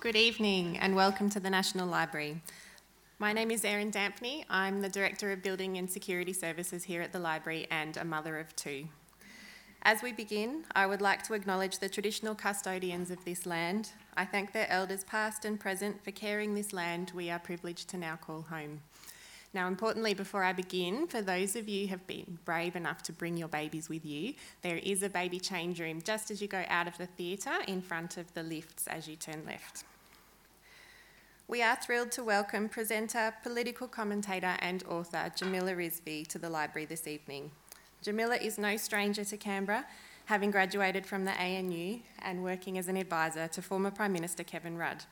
Good evening and welcome to the National Library. My name is Erin Dampney. I'm the Director of Building and Security Services here at the Library and a mother of two. As we begin, I would like to acknowledge the traditional custodians of this land. I thank their elders, past and present, for caring this land we are privileged to now call home. Now, importantly, before I begin, for those of you who have been brave enough to bring your babies with you, there is a baby change room just as you go out of the theatre in front of the lifts as you turn left. We are thrilled to welcome presenter, political commentator, and author Jamila Rizvi to the library this evening. Jamila is no stranger to Canberra, having graduated from the ANU and working as an advisor to former Prime Minister Kevin Rudd.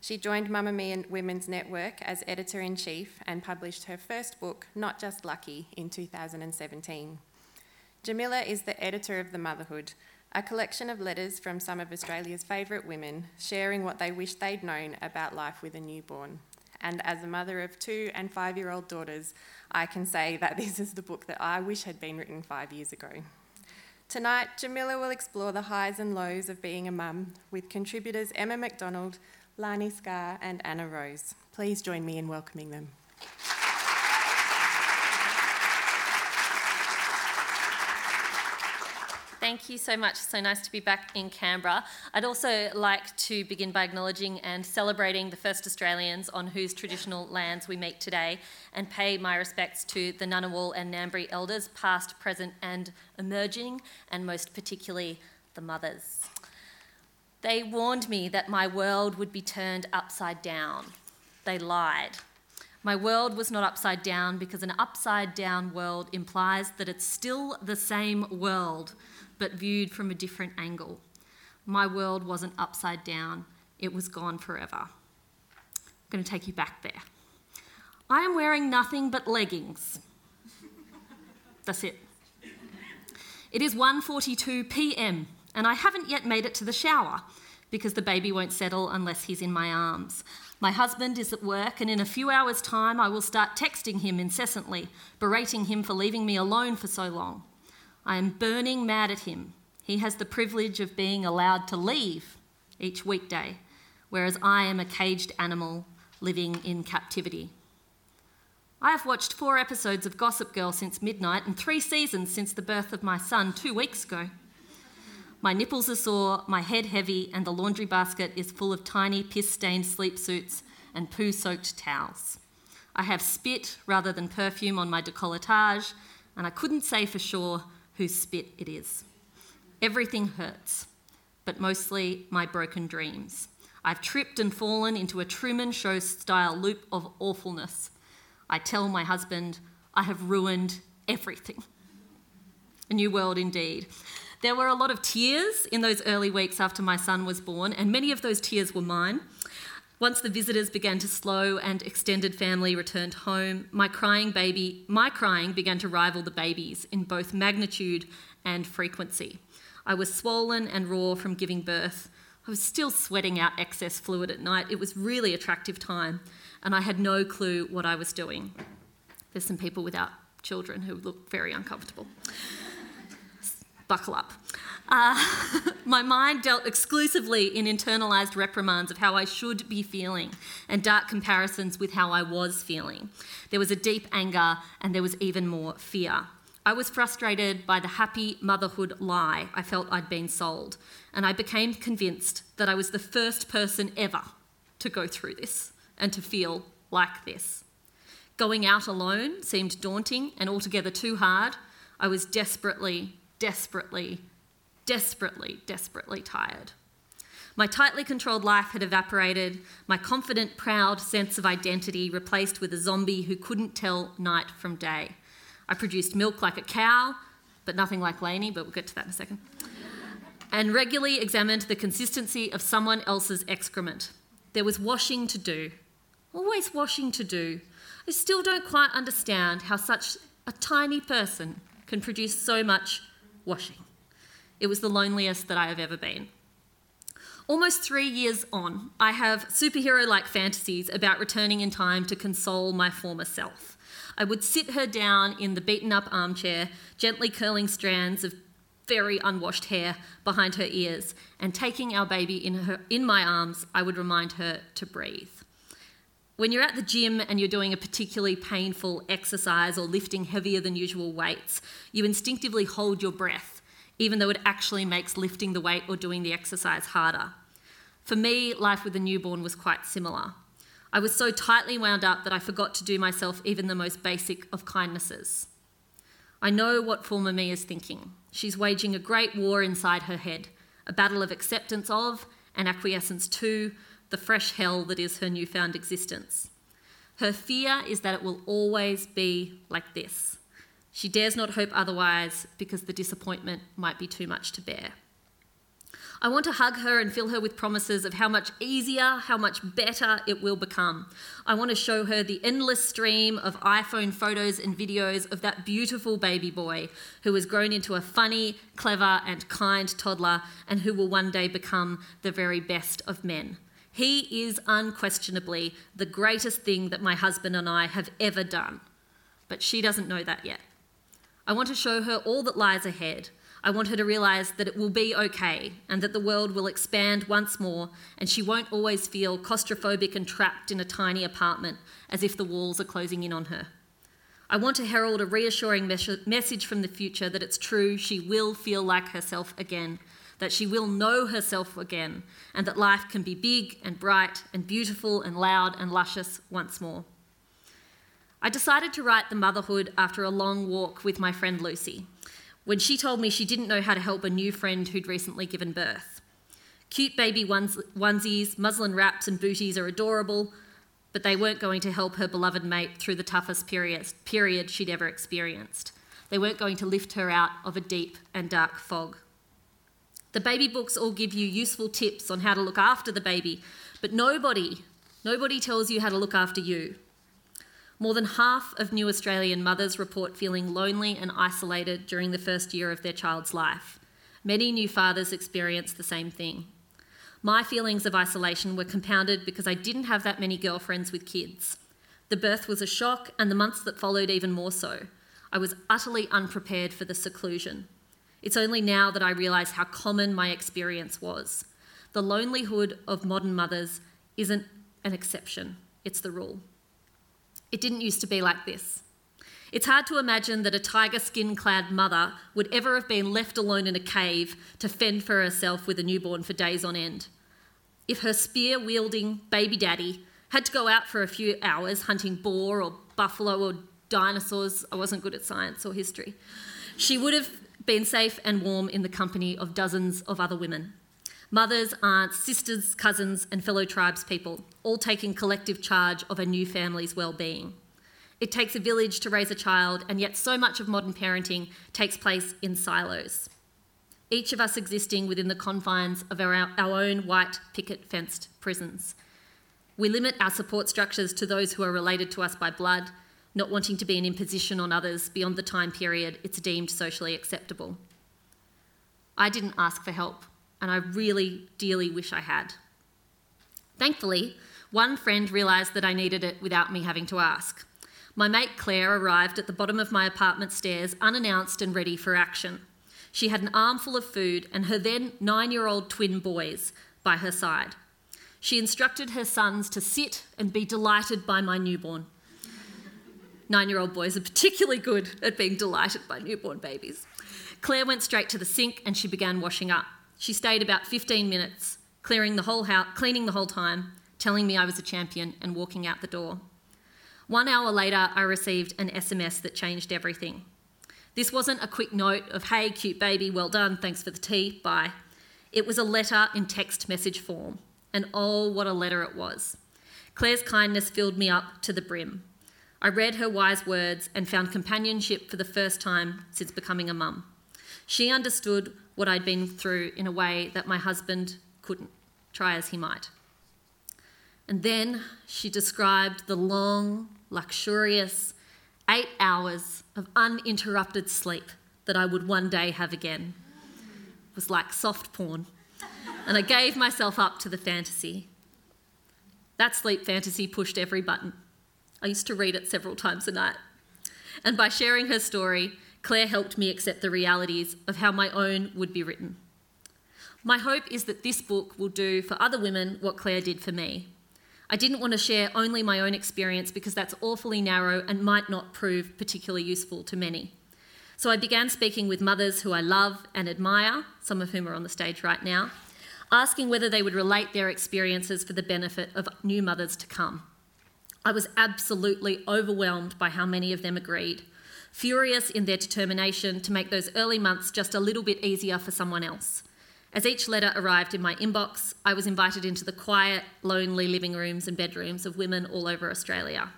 She joined Mamamia Women's Network as editor in chief and published her first book, Not Just Lucky, in 2017. Jamila is the editor of The Motherhood, a collection of letters from some of Australia's favourite women sharing what they wish they'd known about life with a newborn. And as a mother of two and five year old daughters, I can say that this is the book that I wish had been written five years ago. Tonight, Jamila will explore the highs and lows of being a mum with contributors Emma McDonald, Lani Scarr, and Anna Rose. Please join me in welcoming them. Thank you so much. So nice to be back in Canberra. I'd also like to begin by acknowledging and celebrating the first Australians on whose traditional lands we meet today and pay my respects to the Ngunnawal and Ngambri elders, past, present, and emerging, and most particularly the mothers. They warned me that my world would be turned upside down. They lied. My world was not upside down because an upside down world implies that it's still the same world but viewed from a different angle. My world wasn't upside down, it was gone forever. I'm going to take you back there. I am wearing nothing but leggings. That's it. It is 1:42 p.m. and I haven't yet made it to the shower because the baby won't settle unless he's in my arms. My husband is at work, and in a few hours' time, I will start texting him incessantly, berating him for leaving me alone for so long. I am burning mad at him. He has the privilege of being allowed to leave each weekday, whereas I am a caged animal living in captivity. I have watched four episodes of Gossip Girl since midnight and three seasons since the birth of my son two weeks ago. My nipples are sore, my head heavy, and the laundry basket is full of tiny piss stained sleep suits and poo soaked towels. I have spit rather than perfume on my decolletage, and I couldn't say for sure whose spit it is. Everything hurts, but mostly my broken dreams. I've tripped and fallen into a Truman Show style loop of awfulness. I tell my husband, I have ruined everything. A new world indeed. There were a lot of tears in those early weeks after my son was born, and many of those tears were mine. Once the visitors began to slow and extended family returned home, my crying baby, my crying began to rival the baby's in both magnitude and frequency. I was swollen and raw from giving birth. I was still sweating out excess fluid at night. It was really attractive time, and I had no clue what I was doing. There's some people without children who look very uncomfortable. Buckle up. Uh, my mind dealt exclusively in internalized reprimands of how I should be feeling and dark comparisons with how I was feeling. There was a deep anger and there was even more fear. I was frustrated by the happy motherhood lie I felt I'd been sold, and I became convinced that I was the first person ever to go through this and to feel like this. Going out alone seemed daunting and altogether too hard. I was desperately, desperately, desperately, desperately tired. My tightly controlled life had evaporated, my confident, proud sense of identity replaced with a zombie who couldn't tell night from day. I produced milk like a cow, but nothing like Lainey, but we'll get to that in a second. And regularly examined the consistency of someone else's excrement. There was washing to do, always washing to do. I still don't quite understand how such a tiny person can produce so much washing. It was the loneliest that I have ever been. Almost three years on, I have superhero like fantasies about returning in time to console my former self. I would sit her down in the beaten up armchair, gently curling strands of very unwashed hair behind her ears, and taking our baby in, her, in my arms, I would remind her to breathe. When you're at the gym and you're doing a particularly painful exercise or lifting heavier than usual weights, you instinctively hold your breath, even though it actually makes lifting the weight or doing the exercise harder. For me, life with a newborn was quite similar. I was so tightly wound up that I forgot to do myself even the most basic of kindnesses. I know what former me is thinking. She's waging a great war inside her head, a battle of acceptance of and acquiescence to the fresh hell that is her newfound existence. Her fear is that it will always be like this. She dares not hope otherwise because the disappointment might be too much to bear. I want to hug her and fill her with promises of how much easier, how much better it will become. I want to show her the endless stream of iPhone photos and videos of that beautiful baby boy who has grown into a funny, clever, and kind toddler and who will one day become the very best of men. He is unquestionably the greatest thing that my husband and I have ever done. But she doesn't know that yet. I want to show her all that lies ahead I want her to realise that it will be okay and that the world will expand once more and she won't always feel claustrophobic and trapped in a tiny apartment as if the walls are closing in on her. I want to herald a reassuring mes- message from the future that it's true, she will feel like herself again, that she will know herself again, and that life can be big and bright and beautiful and loud and luscious once more. I decided to write The Motherhood after a long walk with my friend Lucy when she told me she didn't know how to help a new friend who'd recently given birth. Cute baby onesies, muslin wraps, and booties are adorable, but they weren't going to help her beloved mate through the toughest period, she'd ever experienced. They weren't going to lift her out of a deep and dark fog. The baby books all give you useful tips on how to look after the baby, but nobody, nobody tells you how to look after you. More than half of new Australian mothers report feeling lonely and isolated during the first year of their child's life. Many new fathers experience the same thing. My feelings of isolation were compounded because I didn't have that many girlfriends with kids. The birth was a shock, and the months that followed, even more so. I was utterly unprepared for the seclusion. It's only now that I realise how common my experience was. The lonelyhood of modern mothers isn't an exception, it's the rule. It didn't used to be like this. It's hard to imagine that a tiger skin clad mother would ever have been left alone in a cave to fend for herself with a newborn for days on end. If her spear wielding baby daddy had to go out for a few hours hunting boar or buffalo or dinosaurs, I wasn't good at science or history, she would have been safe and warm in the company of dozens of other women mothers, aunts, sisters, cousins, and fellow tribespeople, all taking collective charge of a new family's well-being. It takes a village to raise a child, and yet so much of modern parenting takes place in silos. Each of us existing within the confines of our, our own white picket fenced prisons. We limit our support structures to those who are related to us by blood, not wanting to be an imposition on others beyond the time period it's deemed socially acceptable. I didn't ask for help and I really dearly wish I had. Thankfully, one friend realised that I needed it without me having to ask. My mate Claire arrived at the bottom of my apartment stairs unannounced and ready for action. She had an armful of food and her then nine year old twin boys by her side. She instructed her sons to sit and be delighted by my newborn. Nine year old boys are particularly good at being delighted by newborn babies. Claire went straight to the sink and she began washing up. She stayed about 15 minutes, clearing the whole house, cleaning the whole time, telling me I was a champion, and walking out the door. One hour later, I received an SMS that changed everything. This wasn't a quick note of, hey, cute baby, well done, thanks for the tea, bye. It was a letter in text message form, and oh, what a letter it was. Claire's kindness filled me up to the brim. I read her wise words and found companionship for the first time since becoming a mum. She understood what I'd been through in a way that my husband couldn't, try as he might. And then she described the long, luxurious eight hours of uninterrupted sleep that I would one day have again. It was like soft porn. And I gave myself up to the fantasy. That sleep fantasy pushed every button. I used to read it several times a night. And by sharing her story, Claire helped me accept the realities of how my own would be written. My hope is that this book will do for other women what Claire did for me. I didn't want to share only my own experience because that's awfully narrow and might not prove particularly useful to many. So I began speaking with mothers who I love and admire, some of whom are on the stage right now, asking whether they would relate their experiences for the benefit of new mothers to come. I was absolutely overwhelmed by how many of them agreed, furious in their determination to make those early months just a little bit easier for someone else. As each letter arrived in my inbox, I was invited into the quiet, lonely living rooms and bedrooms of women all over Australia.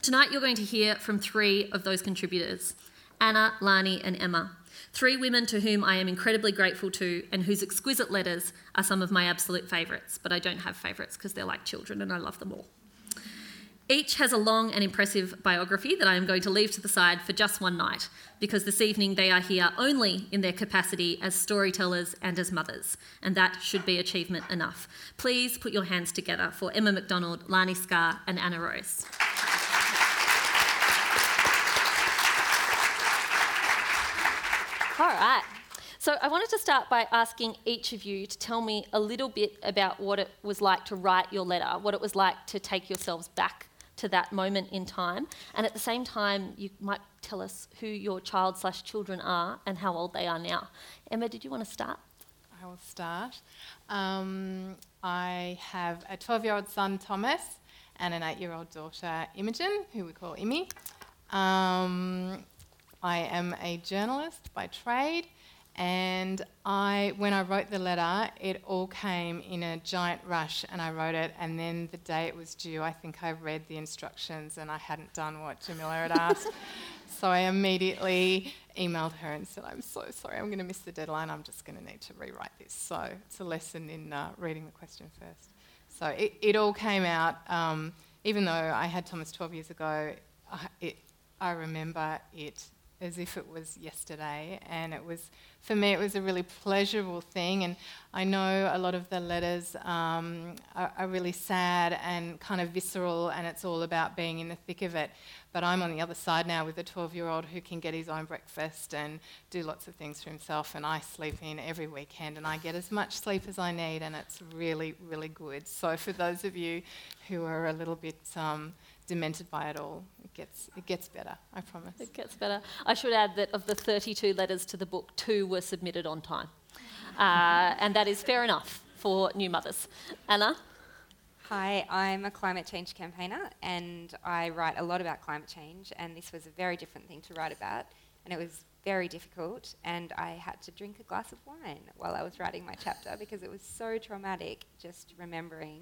Tonight, you're going to hear from three of those contributors Anna, Lani, and Emma. Three women to whom I am incredibly grateful to and whose exquisite letters are some of my absolute favourites, but I don't have favourites because they're like children and I love them all. Each has a long and impressive biography that I am going to leave to the side for just one night, because this evening they are here only in their capacity as storytellers and as mothers, and that should be achievement enough. Please put your hands together for Emma McDonald, Lani Scarr, and Anna Rose. All right. So I wanted to start by asking each of you to tell me a little bit about what it was like to write your letter, what it was like to take yourselves back to that moment in time. And at the same time, you might tell us who your child slash children are and how old they are now. Emma, did you want to start? I will start. Um, I have a 12 year old son, Thomas, and an 8 year old daughter, Imogen, who we call Imi. Um, I am a journalist by trade. And I, when I wrote the letter, it all came in a giant rush, and I wrote it. And then the day it was due, I think I read the instructions, and I hadn't done what Jamila had asked. so I immediately emailed her and said, "I'm so sorry, I'm going to miss the deadline. I'm just going to need to rewrite this." So it's a lesson in uh, reading the question first. So it, it all came out, um, even though I had Thomas 12 years ago. I, it, I remember it as if it was yesterday, and it was for me, it was a really pleasurable thing. And I know a lot of the letters um, are, are, really sad and kind of visceral, and it's all about being in the thick of it. But I'm on the other side now with a 12 year old who can get his own breakfast and do lots of things for himself. And I sleep in every weekend, and I get as much sleep as I need, and it's really, really good. So, for those of you who are a little bit um, demented by it all. It gets, it gets better, I promise. It gets better. I should add that of the 32 letters to the book, two were submitted on time. Uh, and that is fair enough for new mothers. Anna? Hi, I'm a climate change campaigner and I write a lot about climate change, and this was a very different thing to write about, and it was very difficult. And I had to drink a glass of wine while I was writing my chapter because it was so traumatic just remembering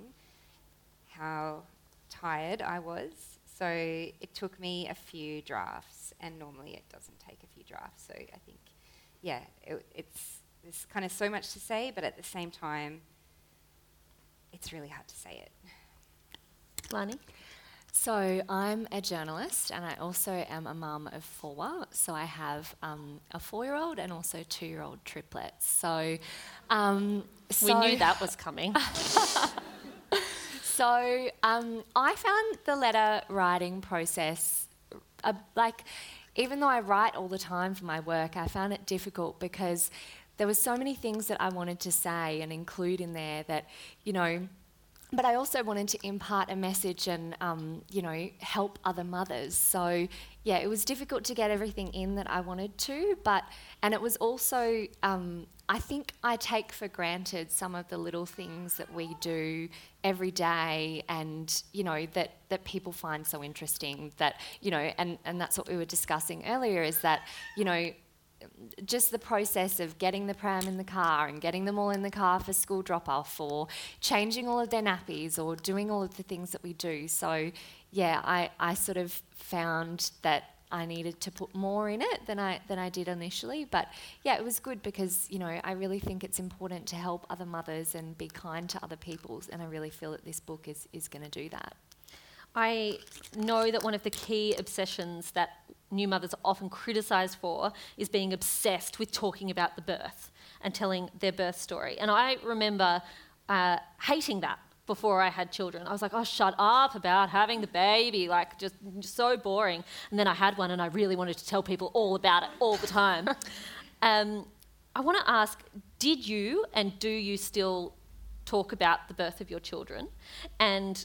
how tired I was. So it took me a few drafts, and normally it doesn't take a few drafts. So I think, yeah, it, it's there's kind of so much to say, but at the same time, it's really hard to say it. Lani? So, I'm a journalist and I also am a mum of four. So, I have um, a four year old and also two year old triplets. So, um, we knew that was coming. So um, I found the letter writing process uh, like, even though I write all the time for my work, I found it difficult because there were so many things that I wanted to say and include in there that, you know, but I also wanted to impart a message and, um, you know, help other mothers. So, yeah, it was difficult to get everything in that I wanted to, but, and it was also, um, I think I take for granted some of the little things that we do every day and, you know, that, that people find so interesting that, you know, and, and that's what we were discussing earlier is that, you know, just the process of getting the pram in the car and getting them all in the car for school drop off or changing all of their nappies or doing all of the things that we do. So, yeah, I, I sort of found that I needed to put more in it than I than I did initially. But yeah, it was good because you know I really think it's important to help other mothers and be kind to other people, and I really feel that this book is is going to do that. I know that one of the key obsessions that new mothers are often criticised for is being obsessed with talking about the birth and telling their birth story. And I remember uh, hating that before I had children. I was like, oh, shut up about having the baby, like just, just so boring. And then I had one and I really wanted to tell people all about it all the time. um, I want to ask did you and do you still talk about the birth of your children? And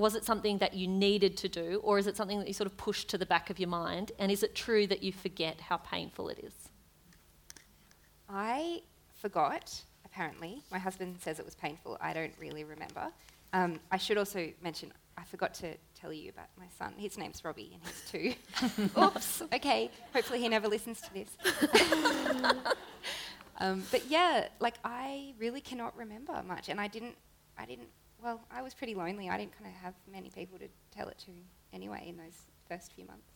was it something that you needed to do, or is it something that you sort of pushed to the back of your mind? And is it true that you forget how painful it is? I forgot, apparently. My husband says it was painful. I don't really remember. Um, I should also mention, I forgot to tell you about my son. His name's Robbie, and he's two. Oops, okay. Hopefully, he never listens to this. um, but yeah, like, I really cannot remember much, and I didn't, I didn't, well, I was pretty lonely. I didn't kind of have many people to tell it to anyway in those first few months.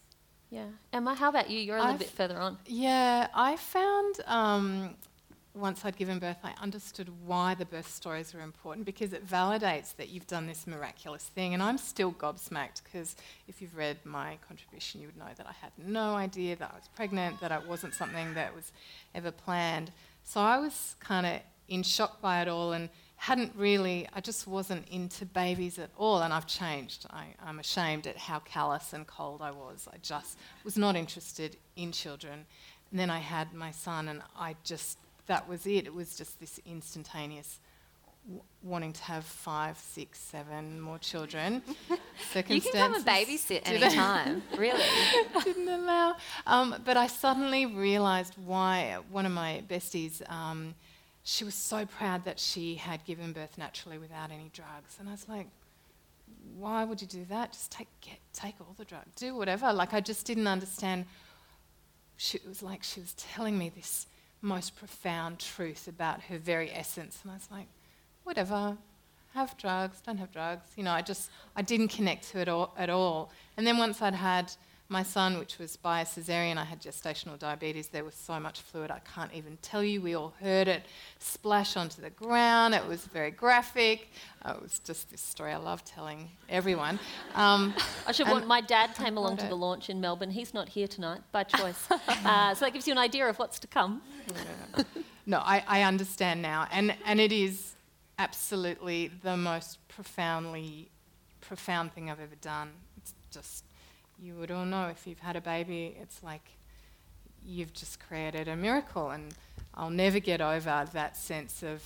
Yeah. Emma, how about you? You're a little I've- bit further on. Yeah, I found um, once I'd given birth, I understood why the birth stories were important because it validates that you've done this miraculous thing. And I'm still gobsmacked because if you've read my contribution, you would know that I had no idea that I was pregnant, that it wasn't something that was ever planned. So I was kind of in shock by it all and hadn't really, I just wasn't into babies at all. And I've changed. I, I'm ashamed at how callous and cold I was. I just was not interested in children. And then I had my son, and I just, that was it. It was just this instantaneous w- wanting to have five, six, seven more children. You can come and Circumstances babysit didn't- anytime, really. didn't allow. Um, but I suddenly realised why one of my besties, um, she was so proud that she had given birth naturally without any drugs. And I was like, why would you do that? Just take, get, take all the drugs, do whatever. Like, I just didn't understand. She, it was like she was telling me this most profound truth about her very essence. And I was like, whatever, have drugs, don't have drugs. You know, I just, I didn't connect to it all, at all. And then once I'd had my son, which was by a cesarean, I had gestational diabetes. There was so much fluid, I can't even tell you. We all heard it splash onto the ground. It was very graphic. Uh, it was just this story I love telling everyone. Um, I should warn, my dad came along to the launch in Melbourne. He's not here tonight by choice. uh, so that gives you an idea of what's to come. no, I, I understand now. And, and it is absolutely the most profoundly profound thing I've ever done. It's just, you would all know if you've had a baby, it's like you've just created a miracle. And I'll never get over that sense of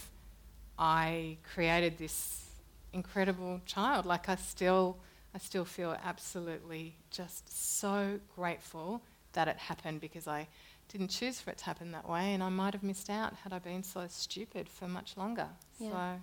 I created this incredible child. Like I still, I still feel absolutely just so grateful that it happened because I didn't choose for it to happen that way, and I might have missed out had I been so stupid for much longer. Yeah. So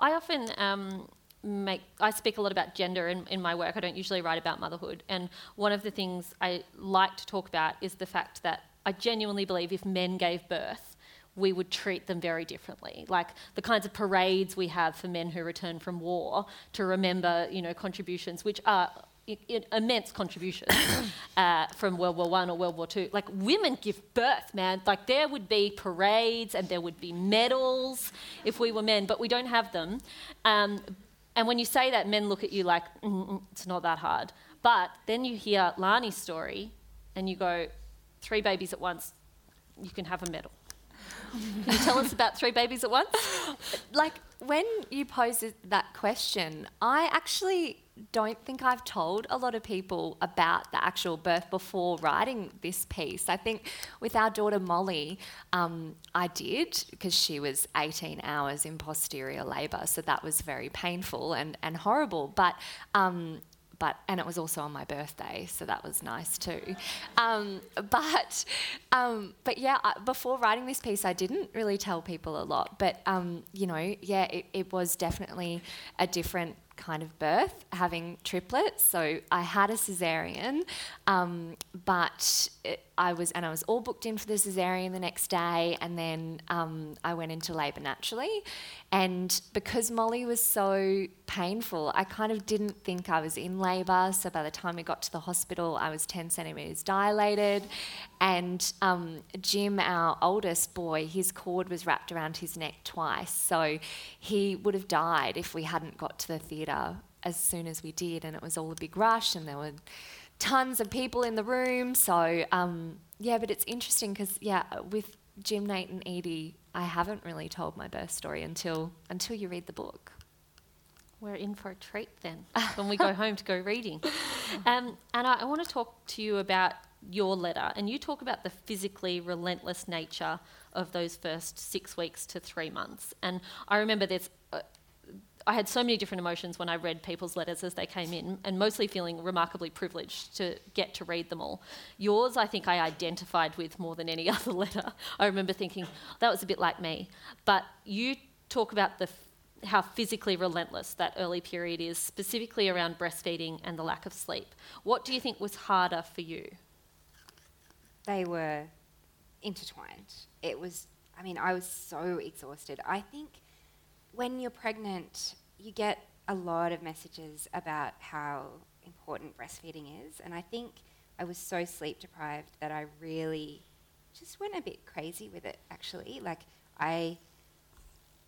I often um, make, I speak a lot about gender in, in my work. I don't usually write about motherhood. And one of the things I like to talk about is the fact that I genuinely believe if men gave birth, we would treat them very differently. Like the kinds of parades we have for men who return from war to remember, you know, contributions, which are i- i- immense contributions uh, from World War One or World War Two. Like women give birth, man. Like there would be parades and there would be medals if we were men, but we don't have them. Um, and when you say that, men look at you like "Mm, mm, it's not that hard. But then you hear Lani's story, and you go, three babies at once, you can have a medal. Can you tell us about three babies at once? like when you pose it- that question, I actually don't think I've told a lot of people about the actual birth before writing this piece. I think with our daughter Molly, um, I did because she was 18 hours in posterior labour, so that was very painful and, and horrible. But um, but and it was also on my birthday, so that was nice too. Um, but um, but yeah, I, before writing this piece, I didn't really tell people a lot. But um, you know, yeah, it, it was definitely a different kind of birth, having triplets. So I had a cesarean, um, but it, I was and I was all booked in for the cesarean the next day, and then um, I went into labour naturally. And because Molly was so painful, I kind of didn't think I was in labour. So by the time we got to the hospital, I was 10 centimetres dilated. And um, Jim, our oldest boy, his cord was wrapped around his neck twice. So he would have died if we hadn't got to the theatre as soon as we did. And it was all a big rush, and there were tons of people in the room. So um, yeah, but it's interesting because yeah, with Jim, Nate, and Edie, I haven't really told my birth story until until you read the book. we're in for a treat then when we go home to go reading. Um, and I, I want to talk to you about your letter, and you talk about the physically relentless nature of those first six weeks to three months. And I remember there's I had so many different emotions when I read people's letters as they came in, and mostly feeling remarkably privileged to get to read them all. Yours, I think I identified with more than any other letter. I remember thinking, that was a bit like me. But you talk about the how physically relentless that early period is, specifically around breastfeeding and the lack of sleep. What do you think was harder for you? They were intertwined. It was, I mean, I was so exhausted. I think when you're pregnant, you get a lot of messages about how important breastfeeding is. And I think I was so sleep deprived that I really just went a bit crazy with it, actually. Like, I,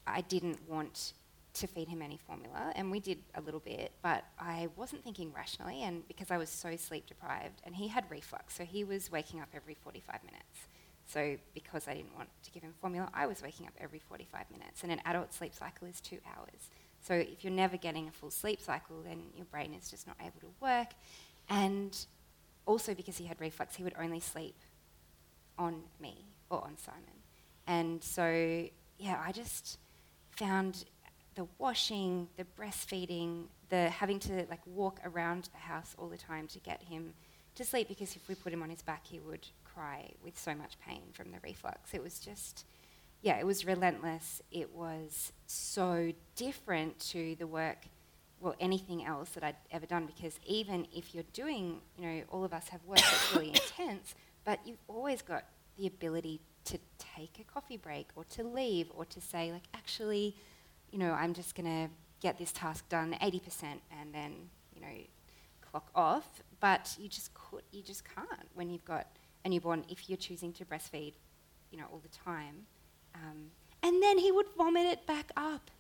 I didn't want to feed him any formula, and we did a little bit, but I wasn't thinking rationally, and because I was so sleep deprived, and he had reflux, so he was waking up every 45 minutes. So, because I didn't want to give him formula, I was waking up every 45 minutes. And an adult sleep cycle is two hours. So, if you're never getting a full sleep cycle, then your brain is just not able to work. And also, because he had reflux, he would only sleep on me or on Simon. And so, yeah, I just found the washing, the breastfeeding, the having to like walk around the house all the time to get him to sleep because if we put him on his back, he would cry with so much pain from the reflux. It was just, yeah, it was relentless. It was so different to the work, well, anything else that I'd ever done because even if you're doing, you know, all of us have work that's really intense, but you've always got the ability to take a coffee break or to leave or to say, like, actually, you know, I'm just going to get this task done 80% and then, you know, clock off. But you just could, you just can't when you've got a newborn if you're choosing to breastfeed, you know, all the time. Um, and then he would vomit it back up.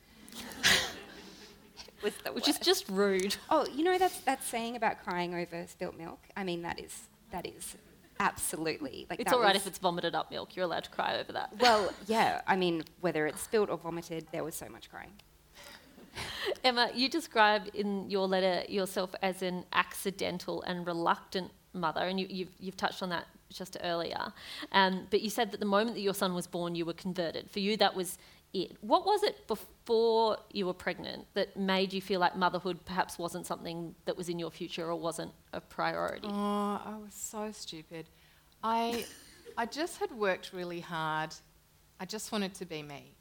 Which is just rude. Oh, you know that's that saying about crying over spilt milk. I mean, that is that is absolutely like. It's all right if it's vomited up milk. You're allowed to cry over that. Well, yeah. I mean, whether it's spilt or vomited, there was so much crying. Emma, you describe in your letter yourself as an accidental and reluctant mother, and you, you've, you've touched on that just earlier. Um, but you said that the moment that your son was born, you were converted. For you, that was it. What was it before you were pregnant that made you feel like motherhood perhaps wasn't something that was in your future or wasn't a priority? Oh, I was so stupid. I, I just had worked really hard. I just wanted to be me.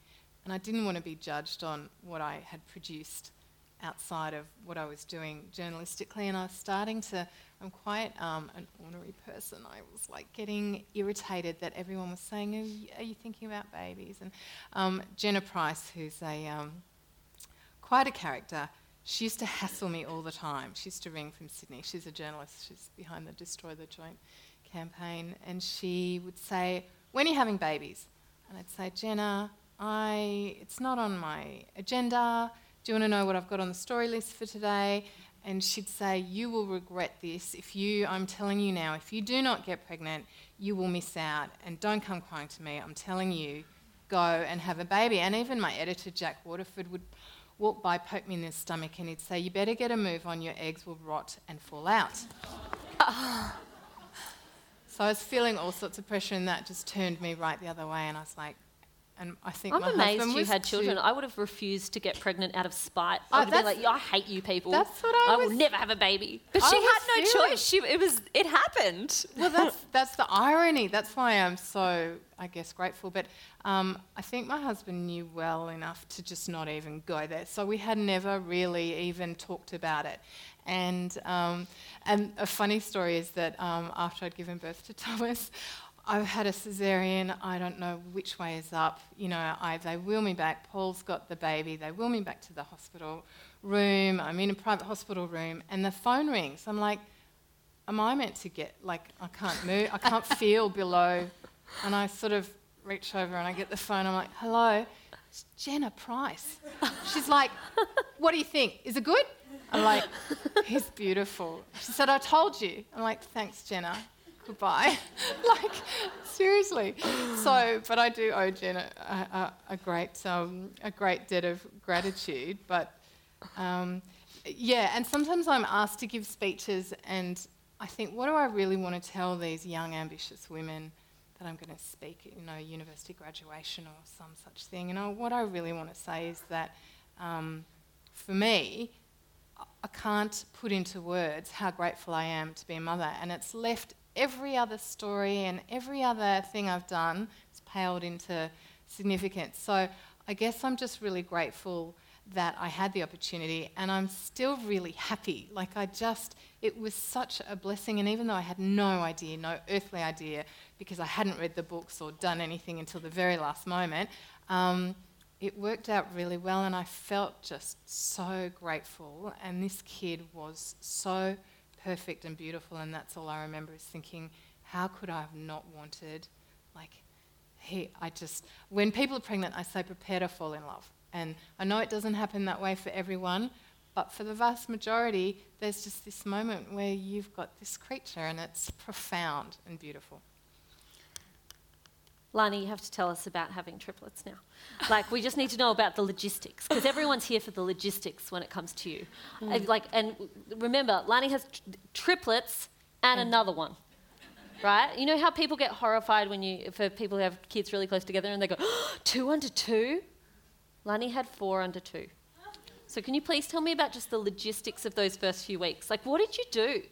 And I didn't want to be judged on what I had produced outside of what I was doing journalistically. And I was starting to I'm quite um, an ornery person. I was like getting irritated that everyone was saying, "Are you, are you thinking about babies?" And um, Jenna Price, who's a um, quite a character, she used to hassle me all the time. She used to ring from Sydney. She's a journalist. She's behind the Destroy the Joint campaign, and she would say, "When are you having babies?" And I'd say, "Jenna, I it's not on my agenda." Do you want to know what I've got on the story list for today? And she'd say, You will regret this. If you, I'm telling you now, if you do not get pregnant, you will miss out. And don't come crying to me. I'm telling you, go and have a baby. And even my editor, Jack Waterford, would walk by, poke me in the stomach, and he'd say, You better get a move on, your eggs will rot and fall out. Ah. so I was feeling all sorts of pressure, and that just turned me right the other way. And I was like, and I think I'm amazed you had children. I would have refused to get pregnant out of spite. I would have been like, I hate you people. That's what I, I will never have a baby. But I she had no feeling. choice. She, it was, it happened. Well, that's that's the irony. That's why I'm so, I guess, grateful. But um, I think my husband knew well enough to just not even go there. So we had never really even talked about it. And um, and a funny story is that um, after I'd given birth to Thomas, I've had a cesarean. I don't know which way is up. You know, I, they wheel me back. Paul's got the baby. They wheel me back to the hospital room. I'm in a private hospital room, and the phone rings. I'm like, am I meant to get like I can't move. I can't feel below, and I sort of reach over and I get the phone. I'm like, hello, it's Jenna Price. She's like, what do you think? Is it good? I'm like, he's beautiful. She said, I told you. I'm like, thanks, Jenna goodbye. like, seriously. So, but I do owe Jen a, a, a great, um, a great debt of gratitude. But Um, yeah, and sometimes I'm asked to give speeches, and I think, what do I really want to tell these young, ambitious women that I'm going to speak at, you know, university graduation or some such thing? And I, what I really want to say is that um, for me, I can't put into words how grateful I am to be a mother, and it's left every other story and every other thing I've done has paled into significance. So I guess I'm just really grateful that I had the opportunity, and I'm still really happy. Like, I just, it was such a blessing, and even though I had no idea, no earthly idea, because I hadn't read the books or done anything until the very last moment, um, it worked out really well, and I felt just so grateful. And this kid was so perfect and beautiful, and that's all I remember is thinking, how could I have not wanted, like, he, I just, when people are pregnant, I say prepare to fall in love. And I know it doesn't happen that way for everyone, but for the vast majority, there's just this moment where you've got this creature and it's profound and beautiful. Lani, you have to tell us about having triplets now. Like, we just need to know about the logistics because everyone's here for the logistics when it comes to you. Mm. And like, and remember, Lani has tr- triplets and Mm. another one, right? You know how people get horrified when you for people who have kids really close together and they go two under two. Lani had four under two. So can you please tell me about just the logistics of those first few weeks? Like, what did you do?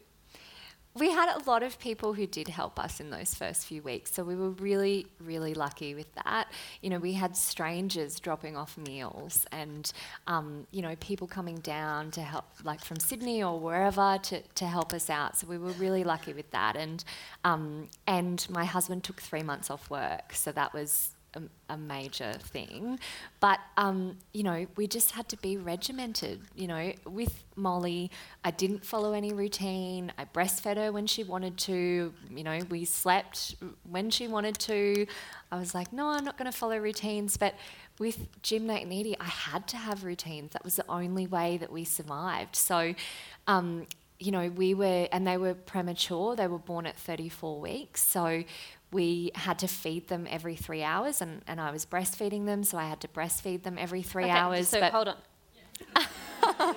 We had a lot of people who did help us in those first few weeks, so we were really, really lucky with that. You know, we had strangers dropping off meals, and um, you know, people coming down to help, like from Sydney or wherever, to, to help us out. So we were really lucky with that. And um, and my husband took three months off work, so that was a, major thing. But, um, you know, we just had to be regimented. You know, with Molly, I didn't follow any routine. I breastfed her when she wanted to. You know, we slept when she wanted to. I was like, no, I'm not going to follow routines. But with Jim, Nate, and Edie, I had to have routines. That was the only way that we survived. So, um, you know, we were, and they were premature. They were born at 34 weeks. So we had to feed them every three hours, and, and I was breastfeeding them, so I had to breastfeed them every three Okay, hours. So but hold on.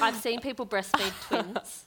I've seen people breastfeed twins.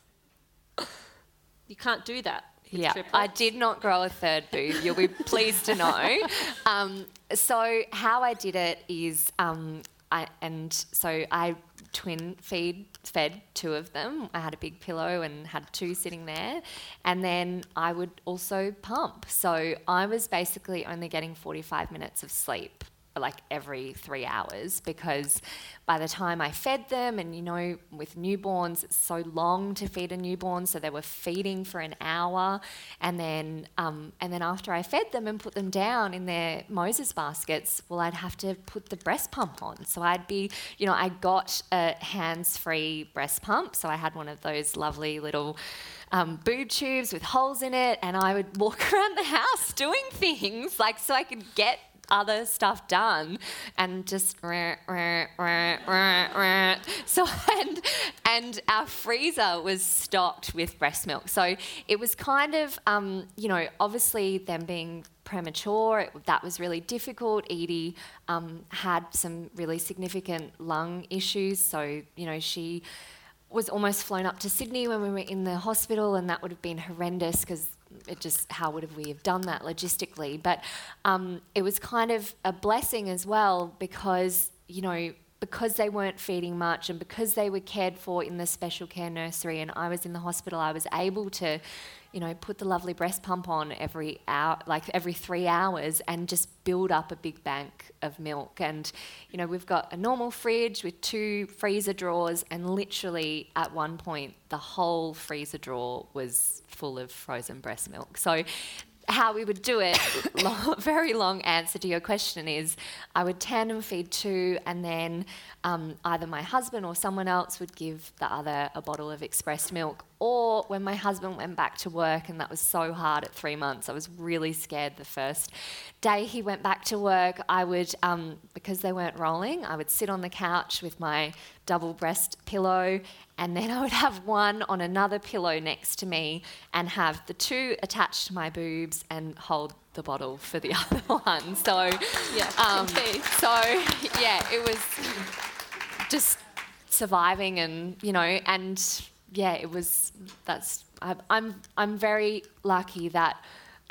You can't do that. yeah, I did not grow a third boob. You'll be pleased to know. Um, so how I did it is, um, I, and so I twin feed fed two of them. I had a big pillow and had two sitting there, and then I would also pump. So I was basically only getting 45 minutes of sleep like every three hours because by the time I fed them, and you know, with newborns, it's so long to feed a newborn, so they were feeding for an hour, and then um, and then after I fed them and put them down in their Moses baskets, well, I'd have to put the breast pump on. So I'd be, you know, I got a hands-free breast pump, so I had one of those lovely little. Um, boob tubes with holes in it, and I would walk around the house doing things like so I could get other stuff done and just so and and our freezer was stocked with breast milk. So it was kind of um, you know obviously them being premature it, that was really difficult. Edie um, had some really significant lung issues. So you know she was almost flown up to Sydney when we were in the hospital, and that would have been horrendous because it just how would have we have done that logistically? But um, it was kind of a blessing as well because you know because they weren't feeding much and because they were cared for in the special care nursery and I was in the hospital, I was able to, you know, put the lovely breast pump on every hour, like every three hours, and just build up a big bank of milk. And, you know, we've got a normal fridge with two freezer drawers, and literally at one point, the whole freezer drawer was full of frozen breast milk. So how we would do it, long, very long answer to your question is I would tandem feed two, and then um, either my husband or someone else would give the other a bottle of express milk. Or when my husband went back to work, and that was so hard at three months, I was really scared the first day he went back to work. I would, um, because they weren't rolling, I would sit on the couch with my double breast pillow, and then I would have one on another pillow next to me and have the two attached to my boobs and hold the bottle for the other one. So, Yeah. um, so yeah, it was just surviving and you know and yeah it was that's I, i'm i'm very lucky that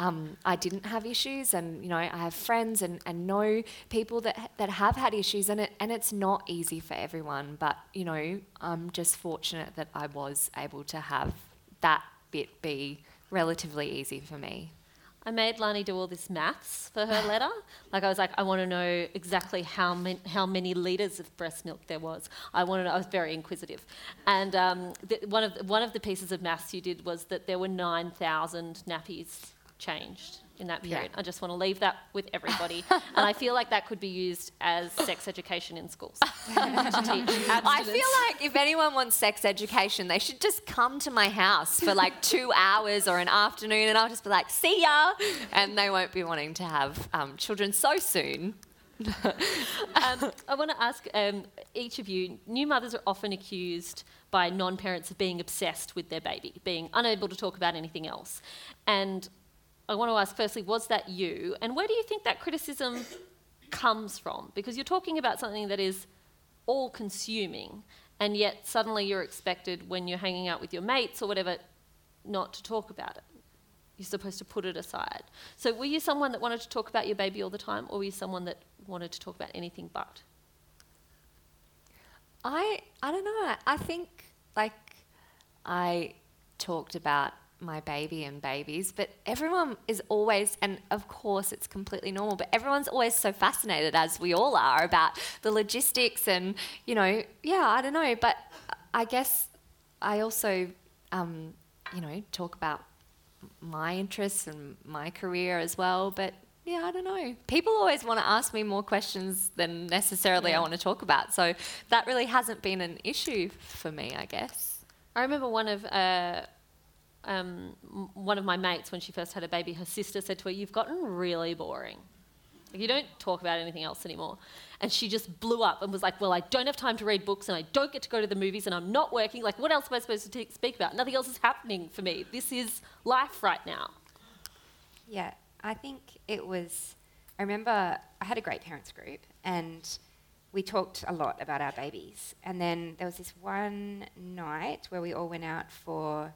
um, I didn't have issues, and you know I have friends and, and know people that that have had issues, and it and it's not easy for everyone. But you know I'm just fortunate that I was able to have that bit be relatively easy for me. I made Lani do all this maths for her letter. Like I was like, I want to know exactly how many how many liters of breast milk there was. I wanted. I was very inquisitive, and um, the, one of one of the pieces of maths you did was that there were nine thousand nappies changed in that Yeah. period. I just want to leave that with everybody, and I feel like that could be used as sex education in schools I feel like if anyone wants sex education, they should just come to my house for like two hours or an afternoon, and I'll just be like, "See ya," and they won't be wanting to have um, children so soon. um, I want to ask um, each of you new mothers are often accused by non parents of being obsessed with their baby, being unable to talk about anything else. And I want to ask firstly, was that you? And where do you think that criticism comes from? Because you're talking about something that is all consuming, and yet suddenly you're expected when you're hanging out with your mates or whatever not to talk about it. You're supposed to put it aside. So, were you someone that wanted to talk about your baby all the time, or were you someone that wanted to talk about anything but? I I don't know. I think like I talked about my baby and babies, but everyone is always, and of course it's completely normal, but everyone's always so fascinated, as we all are, about the logistics and, you know, yeah, I don't know. But I guess I also, um, you know, talk about my interests and my career as well. But yeah, I don't know. People always want to ask me more questions than necessarily I want to talk about. So that really hasn't been an issue for me, I guess. I remember one of uh, um, one of my mates when she first had a baby. Her sister said to her, "You've gotten really boring. Like, you don't talk about anything else anymore." And she just blew up and was like, "Well, I don't have time to read books, and I don't get to go to the movies, and I'm not working. Like, what else am I supposed to speak about? Nothing else is happening for me. This is life right now." Yeah, I think it was. I remember I had a great parents group and we talked a lot about our babies. And then there was this one night where we all went out for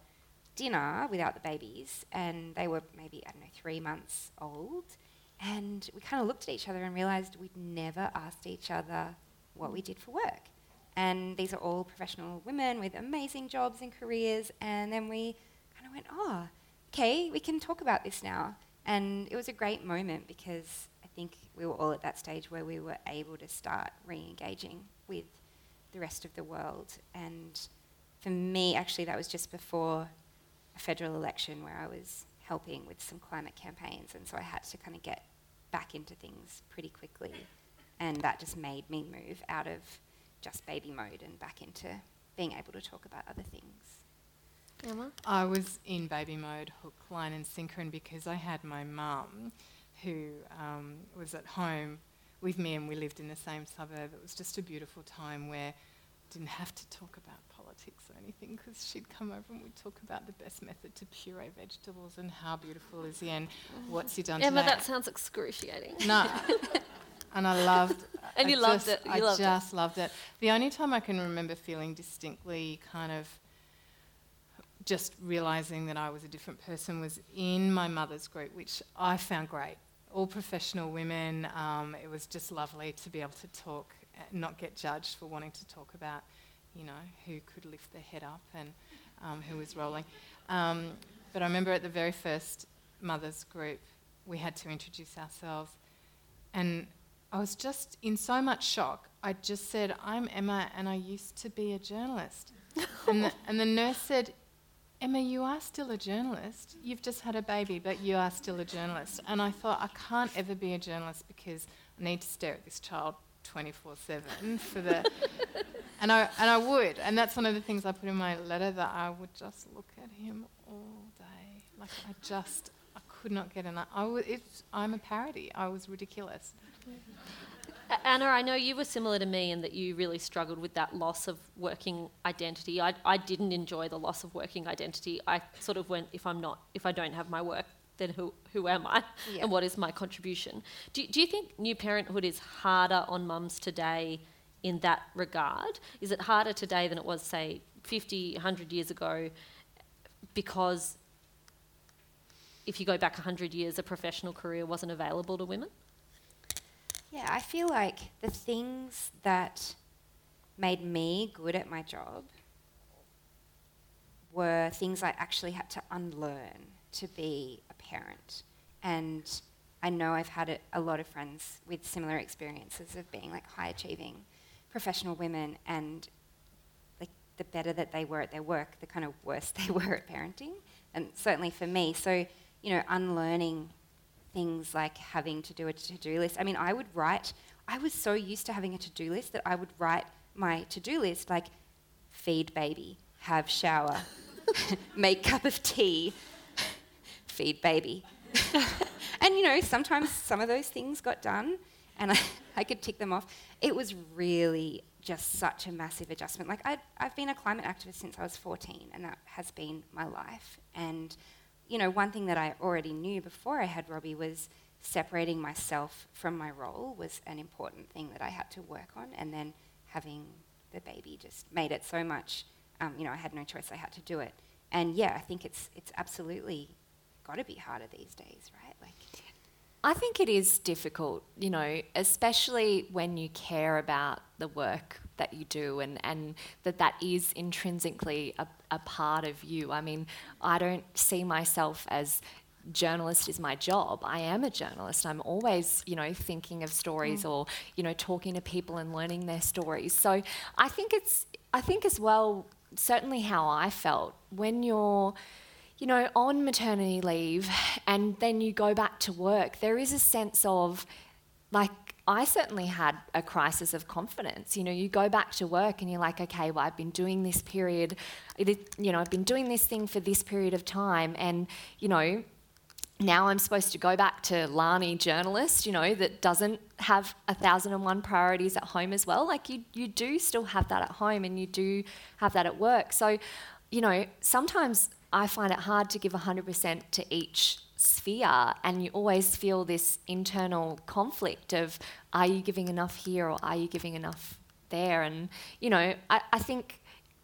dinner without the babies, and they were maybe, I don't know, three months old. And we kind of looked at each other and realized we'd never asked each other what we did for work. And these are all professional women with amazing jobs and careers. And then we kind of went, oh, okay, we can talk about this now. And it was a great moment because I think we were all at that stage where we were able to start re engaging with the rest of the world. And for me, actually, that was just before a federal election where I was helping with some climate campaigns. And so I had to kind of get back into things pretty quickly. And that just made me move out of just baby mode and back into being able to talk about other things. Emma? I was in baby mode, hook, line, and sinker, and because I had my mum, who um, was at home with me, and we lived in the same suburb. It was just a beautiful time where I didn't have to talk about politics or anything because she'd come over and we'd talk about the best method to puree vegetables and how beautiful is he and what's he done Emma, today. that sounds excruciating. No. and I loved And I you loved it, you I loved it. just loved it. The only time I can remember feeling distinctly kind of just realizing that I was a different person was in my mother's group, which I found great. All professional women. Um, it was just lovely to be able to talk, and not get judged for wanting to talk about, you know, who could lift their head up and um, who was rolling. Um, but I remember at the very first mothers group, we had to introduce ourselves, and I was just in so much shock. I just said, "I'm Emma, and I used to be a journalist." and, the, and the nurse said, Emma, you are still a journalist. You've just had a baby, but you are still a journalist. And I thought, I can't ever be a journalist because I need to stare at this child 24 7 for the. And, I, and I would. And that's one of the things I put in my letter that I would just look at him all day. Like, I just, I could not get enough. I w- it's, I'm a parody. I was ridiculous. Anna, I know you were similar to me in that you really struggled with that loss of working identity. I, I didn't enjoy the loss of working identity. I sort of went, if I'm not, if I don't have my work, then who, who am I? Yeah. And what is my contribution? Do, do you think new parenthood is harder on mums today in that regard? Is it harder today than it was, say, 50, 100 years ago? Because if you go back 100 years, a professional career wasn't available to women? Yeah, I feel like the things that made me good at my job were things I actually had to unlearn to be a parent. And I know I've had a, a lot of friends with similar experiences of being like high achieving professional women and like the better that they were at their work, the kind of worse they were at parenting. And certainly for me. So, you know, unlearning things like having to do a to-do list. I mean, I would write I was so used to having a to-do list that I would write my to-do list like feed baby, have shower, make cup of tea, feed baby. and you know, sometimes some of those things got done and I, I could tick them off. It was really just such a massive adjustment. Like, i have been a climate activist since I was 14, and that has been my life. And, you know, one thing that I already knew before I had Robbie was separating myself from my role was an important thing that I had to work on. And then having the baby just made it so much, um, you know, I had no choice, I had to do it. And yeah, I think it's, it's absolutely got to be harder these days, right? Like, I think it is difficult, you know, especially when you care about the work that you do and, and that that is intrinsically a, a part of you. I mean, I don't see myself as journalist is my job. I am a journalist. I'm always, you know, thinking of stories mm. or, you know, talking to people and learning their stories. So I think it's, I think as well, certainly how I felt when you're, you know, on maternity leave and then you go back to work, there is a sense of like, I certainly had a crisis of confidence. You know, you go back to work and you're like, okay, well, I've been doing this period, you know, I've been doing this thing for this period of time, and, you know, now I'm supposed to go back to Lani journalist, you know, that doesn't have a thousand and one priorities at home as well. Like you, you do still have that at home and you do have that at work. So, you know, sometimes I find it hard to give 100% to each sphere and you always feel this internal conflict of are you giving enough here or are you giving enough there? And, you know, I, I think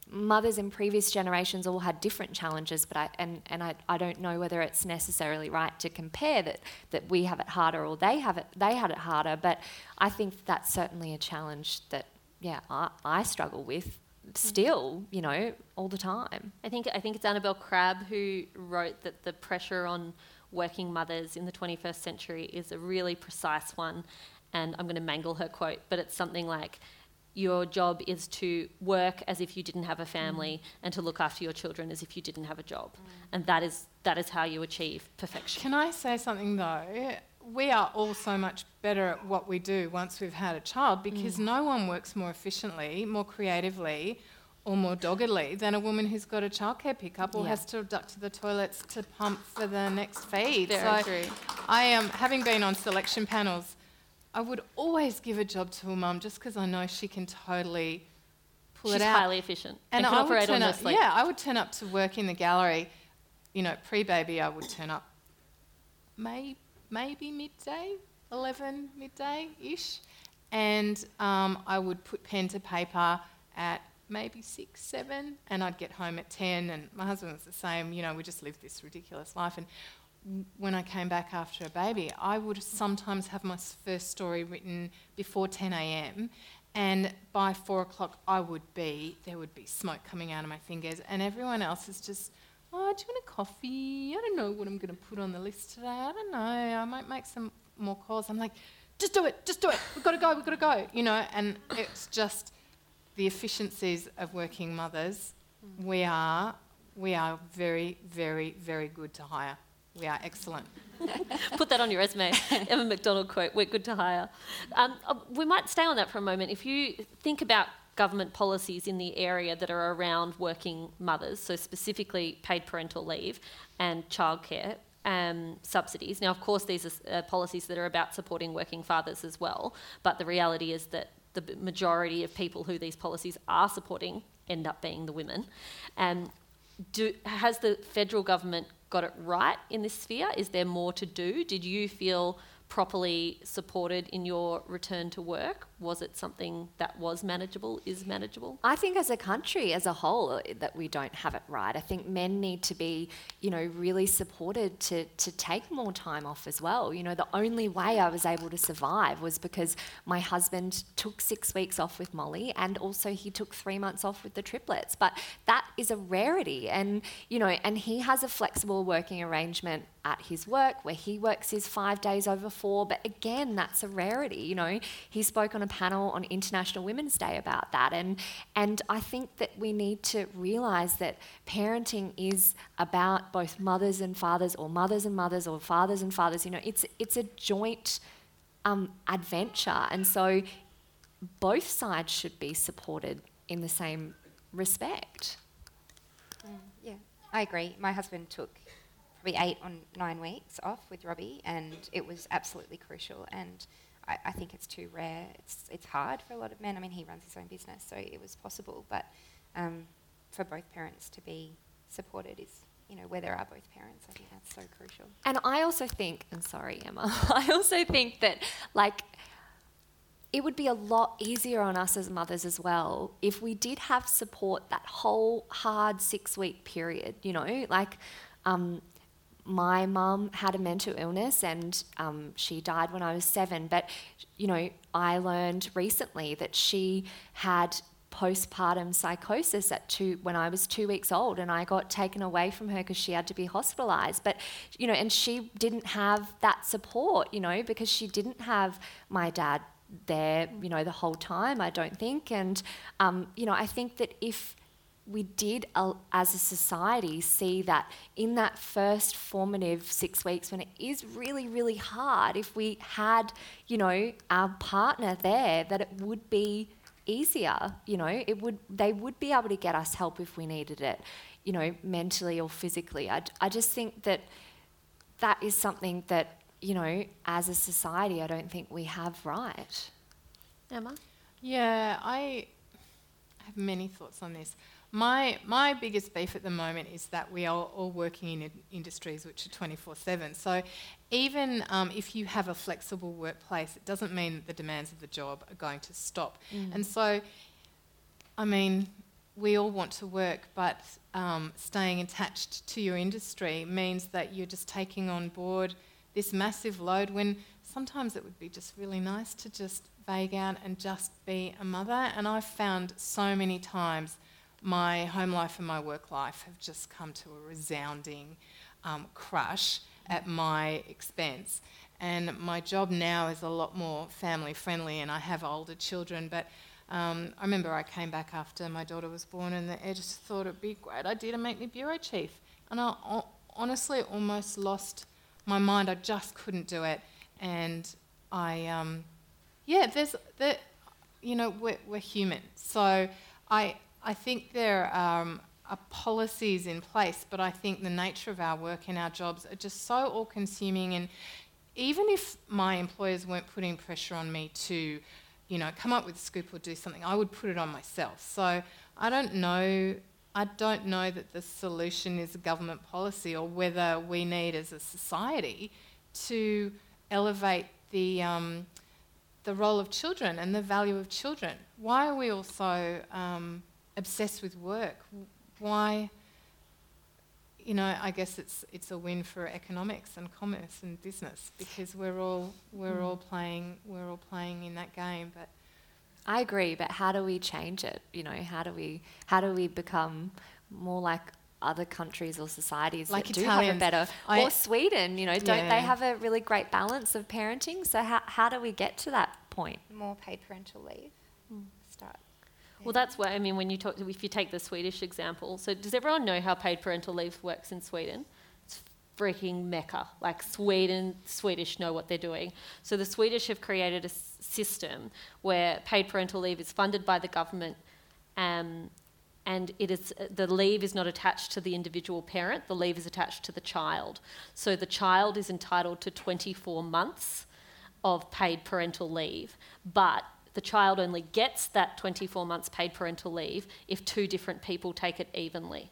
mothers in previous generations all had different challenges, but I and, and I, I don't know whether it's necessarily right to compare that that we have it harder or they have it they had it harder. But I think that's certainly a challenge that yeah I, I struggle with still, you know, all the time. I think I think it's Annabel Crabb who wrote that the pressure on working mothers in the 21st century is a really precise one, and I'm going to mangle her quote, but it's something like your job is to work as if you didn't have a family mm. and to look after your children as if you didn't have a job. Mm. And that is, that is how you achieve perfection. Can I say something though? We are all so much better at what we do once we've had a child because mm. no one works more efficiently, more creatively, or more doggedly than a woman who's got a childcare pickup or yeah. has to duck to the toilets to pump for the next feed. Very so true. I am, um, having been on selection panels, I would always give a job to a mum just because I know she can totally pull She's it out. She's highly efficient and, and I would turn up, Yeah, I would turn up to work in the gallery. You know, pre-baby, I would turn up may, maybe midday, 11 midday-ish, and um, I would put pen to paper at maybe six, seven, and I'd get home at 10, and my husband was the same. You know, we just lived this ridiculous life. And when I came back after a baby, I would sometimes have my first story written before 10 a.m. And by four o'clock, I would be, there would be smoke coming out of my fingers. And everyone else is just, oh, do you want a coffee? I don't know what I'm going to put on the list today. I don't know. I might make some more calls. I'm like, just do it, just do it. We've got to go, we've got to go. You know, and it's just the efficiencies of working mothers. We are, we are very, very, very good to hire. We are excellent. Put that on your resume. Emma McDonald quote, we're good to hire. Um, uh, we might stay on that for a moment. If you think about government policies in the area that are around working mothers, so specifically paid parental leave and childcare um, subsidies. Now, of course, these are uh, policies that are about supporting working fathers as well, but the reality is that the majority of people who these policies are supporting end up being the women. Um, do, has the federal government got it right in this sphere? Is there more to do? Did you feel properly supported in your return to work? Was it something that was manageable, is manageable? I think as a country as a whole uh, that we don't have it right. I think men need to be, you know, really supported to, to take more time off as well. You know, the only way I was able to survive was because my husband took six weeks off with Molly and also he took three months off with the triplets. But that is a rarity and, you know, and he has a flexible working arrangement at his work where he works his five days over four. But again, that's a rarity. You know, he spoke on a panel on International Women's Day about that, and and I think that we need to realise that parenting is about both mothers and fathers, or mothers and mothers, or fathers and fathers. You know, it's it's a joint um, adventure, and so both sides should be supported in the same respect. Mm, yeah, I agree. My husband took probably eight or nine weeks off with Robbie, and it was absolutely crucial. And I, I, think it's too rare. It's it's hard for a lot of men. I mean, he runs his own business, so it was possible. But um, for both parents to be supported is, you know, where there are both parents, I think that's so crucial. And I also think, and sorry, Emma, I also think that like it would be a lot easier on us as mothers as well if we did have support that whole hard six week period, you know, like um, my mum had a mental illness and um, she died when I was seven. But, you know, I learned recently that she had postpartum psychosis at two when I was two weeks old, and I got taken away from her because she had to be hospitalized. But you know, and she didn't have that support, you know, because she didn't have my dad there, you know, the whole time. I don't think, and um, you know, I think that if we did, uh, as a society, see that in that first formative six weeks when it is really, really hard, if we had, you know, our partner there, that it would be easier. You know, it would they would be able to get us help if we needed it, you know, mentally or physically. I, I just think that that is something that you know, as a society, I don't think we have right. Emma. Yeah, I have many thoughts on this. My, my biggest beef at the moment is that we are all working in industries which are 24 7. So even um, if you have a flexible workplace, it doesn't mean that the demands of the job are going to stop. Mm. And so, I mean, we all want to work, but um, staying attached to your industry means that you're just taking on board this massive load when sometimes it would be just really nice to just vague out and just be a mother. And I've found so many times my home life and my work life have just come to a resounding um, crush at my expense. And my job now is a lot more family friendly, and I have older children. But um, I remember I came back after my daughter was born, and the just thought it'd be a great idea to make me bureau chief. And I honestly almost lost my mind. I just couldn't do it. And I, um, yeah, there's, the, you know, we're, we're human. So I, I think there um, are policies in place, but I think the nature of our work and our jobs are just so all consuming. And even if my employers weren't putting pressure on me to, you know, come up with a scoop or do something, I would put it on myself. So I don't know. I don't know that the solution is a government policy or whether we need as a society to elevate the, um, the role of children and the value of children. Why are we all so um, obsessed with work. Why? You know, I guess it's it's a win for economics and commerce and business because we're all we're mm. all playing we're all playing in that game. But I agree. But how do we change it? You know, how do we how do we become more like other countries or societies like that Italians. do have a better I, or Sweden, you know, don't yeah. they have a really great balance of parenting? So how how do we get to that point? More paid parental leave. Mm. Start well, that's where, I mean, when you talk, if you take the Swedish example, so does everyone know how paid parental leave works in Sweden? It's freaking mecca. Like Sweden, Swedish know what they're doing. So the Swedish have created a s- system where paid parental leave is funded by the government um, and it is the leave is not attached to the individual parent the leave is attached to the child so the child is entitled to 24 months of paid parental leave but the child only gets that 24 months paid parental leave if two different people take it evenly.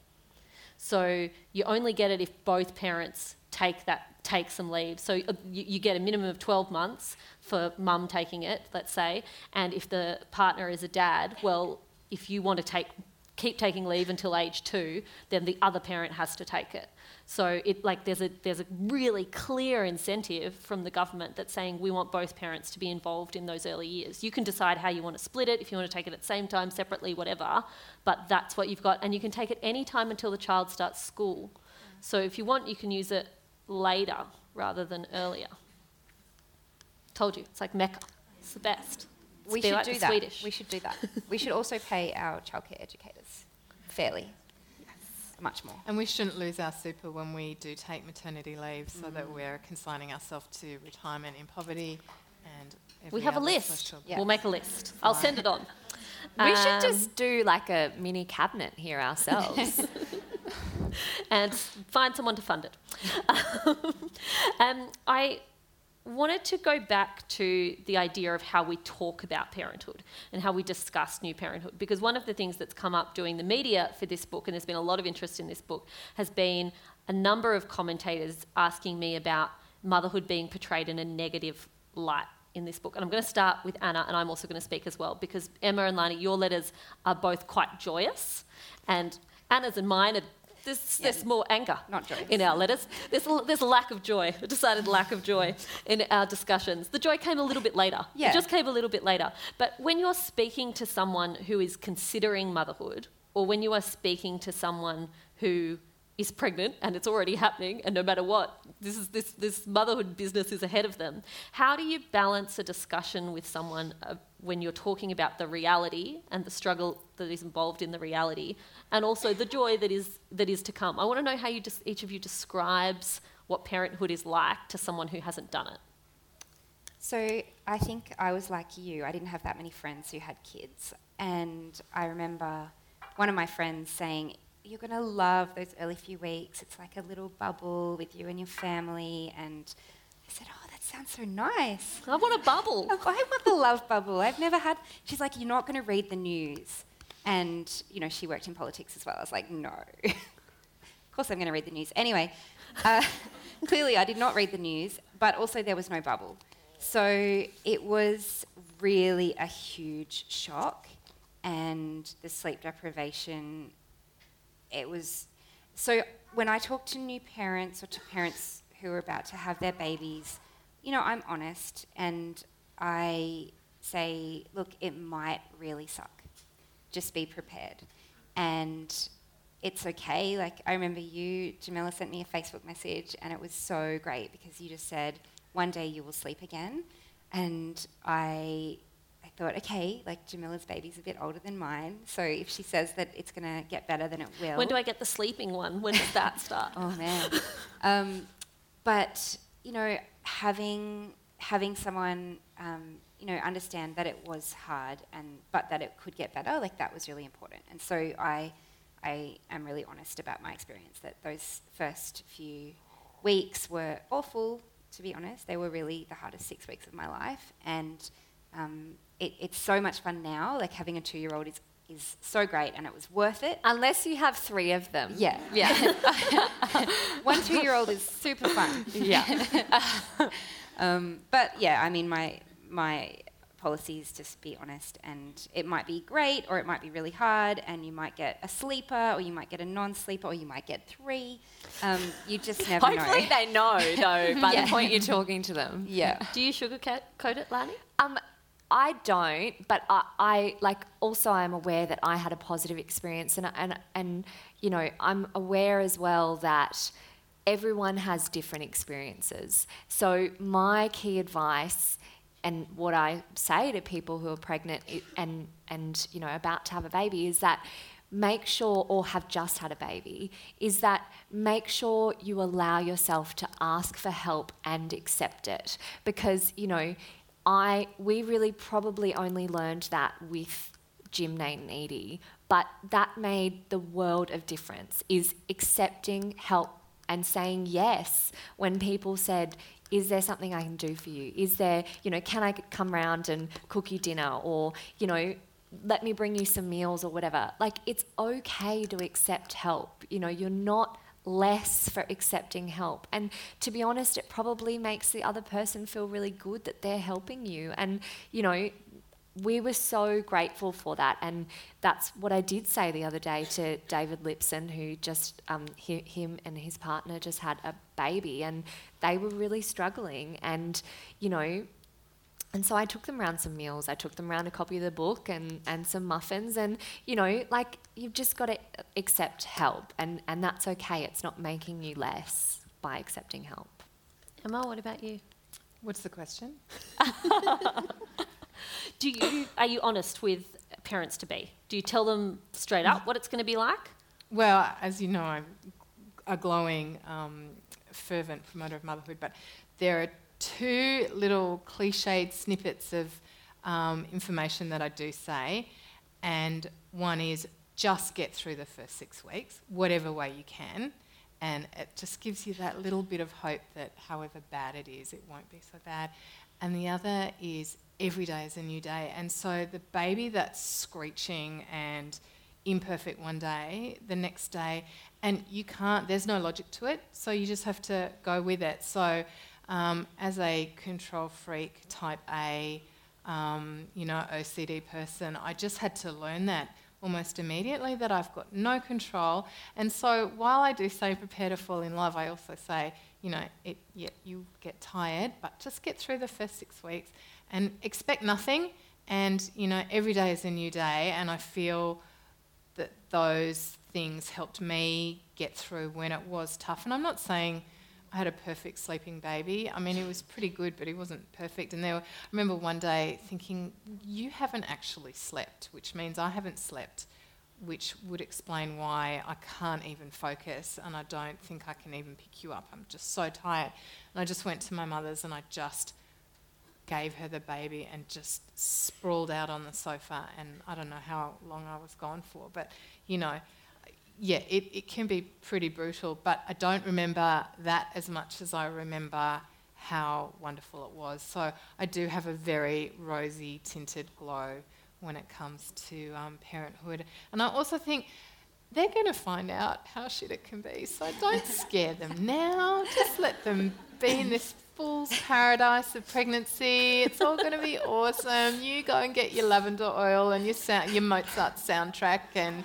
So you only get it if both parents take that take some leave. So uh, you, you get a minimum of 12 months for mum taking it, let's say, and if the partner is a dad, well, if you want to take keep taking leave until age two, then the other parent has to take it. So it like there's a there's a really clear incentive from the government that's saying we want both parents to be involved in those early years. You can decide how you want to split it, if you want to take it at the same time, separately, whatever. But that's what you've got, and you can take it any time until the child starts school. So if you want, you can use it later rather than earlier. Told you, it's like Mecca. It's the best. It's we should like do that. Swedish. We should do that. we should also pay our childcare educators fairly. Much more. And we shouldn't lose our super when we do take maternity leave so that we're consigning ourselves to retirement in poverty and we have a list. social- Yeah. We'll make a list. I'll send it on. We Um, should just do like a mini cabinet here ourselves. and find someone to fund it. um, I wanted to go back to the idea of how we talk about parenthood and how we discuss new parenthood because one of the things that's come up doing the media for this book and there's been a lot of interest in this book has been a number of commentators asking me about motherhood being portrayed in a negative light in this book. And i'm going to start with anna and i'm also going to speak as well because emma and lani your letters are both quite joyous. And anna's and mine are there's, there's more anger in our letters. There's a, there's a lack of joy, a decided lack of joy in our discussions. The joy came a little bit later. Yeah. It just came a little bit later. But when you're speaking to someone who is considering motherhood, or when you are speaking to someone who is pregnant and it's already happening, and no matter what, this is this this motherhood business is ahead of them. How do you balance a discussion with someone when you're talking about the reality and the struggle that is involved in the reality, and also the joy that is that is to come? I want to know how you just each of you describes what parenthood is like to someone who hasn't done it. So I think I was like you. I didn't have that many friends who had kids. And I remember one of my friends saying, You're going to love those early few weeks. It's like a little bubble with you and your family. And I said, sounds so nice. I want a bubble. I want the love bubble. I've never had. She's like, You're not going to read the news. And, you know, she worked in politics as well. I was like, No. of course I'm going to read the news. Anyway, uh, clearly I did not read the news, but also there was no bubble. So it was really a huge shock. And the sleep deprivation, it was. So when I talk to new parents or to parents who are about to have their babies, you know, I'm honest and I say, look, it might really suck. Just be prepared. And it's okay. Like, I remember you, Jamila, sent me a Facebook message, and it was so great because you just said, one day you will sleep again. And I, I thought, okay, like Jamila's baby's a bit older than mine, so if she says that it's going to get better, then it will. When do I get the sleeping one? When does that start? Oh man. um, but you know, having having someone um, you know understand that it was hard and but that it could get better, like that was really important. And so I I am really honest about my experience that those first few weeks were awful. To be honest, they were really the hardest six weeks of my life, and um, it, it's so much fun now. Like having a two-year-old is is so great, and it was worth it. Unless you have three of them. Yeah. Yeah. One two-year-old is super fun. yeah. Um, but yeah, I mean, my my policy is just be honest, and it might be great, or it might be really hard, and you might get a sleeper, or you might get a non-sleeper, or you might get three. Um, you just never know. Hopefully know. they know though by Yeah. the point you're talking to them. Yeah. Do you sugarcoat coat it, Lani? Um, I don't, but I, I like also I'm aware that I had a positive experience, and and and you know I'm aware as well that everyone has different experiences. So my key advice and what I say to people who are pregnant and and you know about to have a baby is that make sure or have just had a baby is that make sure you allow yourself to ask for help and accept it because you know I we really probably only learned that with Jim, Nate, and Edie, but that made the world of difference. Is accepting help and saying yes when people said, "Is there something I can do for you? Is there, you know, can I come round and cook you dinner, or you know." Let me bring you some meals or whatever. Like, it's okay to accept help. You know, you're not less for accepting help. And to be honest, it probably makes the other person feel really good that they're helping you. And, you know, we were so grateful for that. And that's what I did say the other day to David Lipson, who just, um, he, him and his partner just had a baby and they were really struggling. And, you know, and so I took them around some meals. I took them around a copy of the book and, and some muffins. And, you know, like you've just got to accept help. And, and that's okay. It's not making you less by accepting help. Emma, what about you? What's the question? Do you are you honest with parents to be? Do you tell them straight up what it's going to be like? Well, as you know, I'm a glowing, um, fervent promoter of motherhood, but there are two little cliched snippets of um, information that I do say, and one is just get through the first six weeks, whatever way you can, and it just gives you that little bit of hope that however bad it is, it won't be so bad. And the other is every day is a new day. And so the baby that's screeching and imperfect one day, the next day, and you can't, there's no logic to it, so you just have to go with it. So, um, as a control freak, type A, um, you know, OCD person, I just had to learn that almost immediately that I've got no control. And so, while I do say prepare to fall in love, I also say, you know, it, yeah, you get tired, but just get through the first six weeks and expect nothing. And, you know, every day is a new day. And I feel that those things helped me get through when it was tough. And I'm not saying I had a perfect sleeping baby. I mean, he was pretty good, but he wasn't perfect. And there were, I remember one day thinking, you haven't actually slept, which means I haven't slept, which would explain why I can't even focus and I don't think I can even pick you up. I'm just so tired. And I just went to my mother's and I just gave her the baby and just sprawled out on the sofa. And I don't know how long I was gone for, but you know, yeah, it, it can be pretty brutal. But I don't remember that as much as I remember how wonderful it was. So I do have a very rosy tinted glow when it comes to um, parenthood. And I also think they're going to find out how shit it can be. So don't scare them now. Just let them be in this fool's paradise of pregnancy. It's all going to be awesome. You go and get your lavender oil and your, sound, your Mozart soundtrack and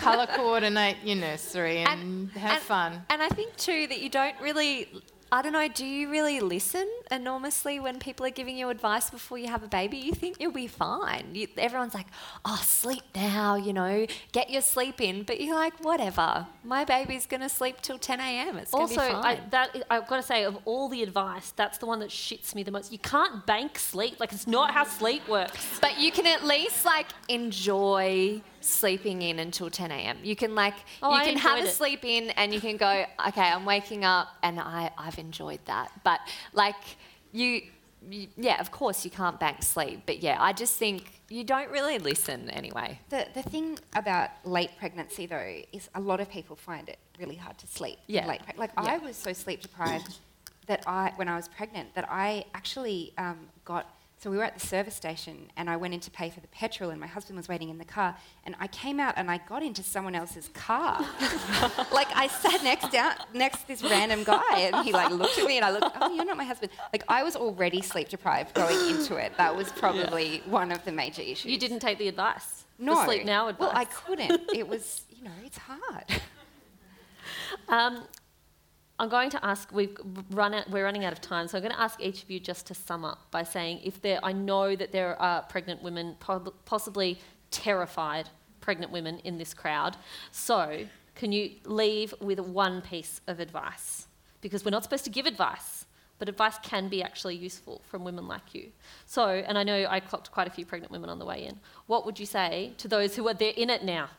colour coordinate your nursery and, And- have and- fun. And I think too that you don't really, I don't know, do you really listen enormously when people are giving you advice before you have a baby? You think you'll be fine. You, everyone's like, oh, sleep now, you know, get your sleep in. But you're like, whatever. My baby's going to sleep till 10 a.m. It's going to also, be fine. I, that I've got to say, of all the advice, that's the one that shits me the most. You can't bank sleep. Like it's not how sleep works. But you can at least like enjoy sleeping in until 10 a.m. You can like Oh, you I can have a it. sleep in and you can go, okay, I'm waking up and I I've enjoyed that. But like you, you yeah, of course you can't bank sleep, but yeah, I just think you don't really listen anyway. The, the thing about late pregnancy, though, is a lot of people find it really hard to sleep. Yeah. Late preg- like, Yeah. I was so sleep deprived that I, when I was pregnant, that I actually um, got. So we were at the service station, and I went in to pay for the petrol, and my husband was waiting in the car, and I came out and I got into someone else's car. like I sat next down next to this random guy, and he like looked at me, and I looked. Oh, you're not my husband. Like I was already sleep deprived going into it. That was probably one of the major issues. You didn't take the advice. No. The sleep now advice. Well, I couldn't. It was, you know, it's hard. Um, I'm going to ask. We've run out. We're running out of time, so I'm going to ask each of you just to sum up by saying if there. I know that there are pregnant women, possibly terrified pregnant women in this crowd. So, can you leave with one piece of advice? Because we're not supposed to give advice, but advice can be actually useful from women like you. So, and I know I clocked quite a few pregnant women on the way in. What would you say to those who are there in it now,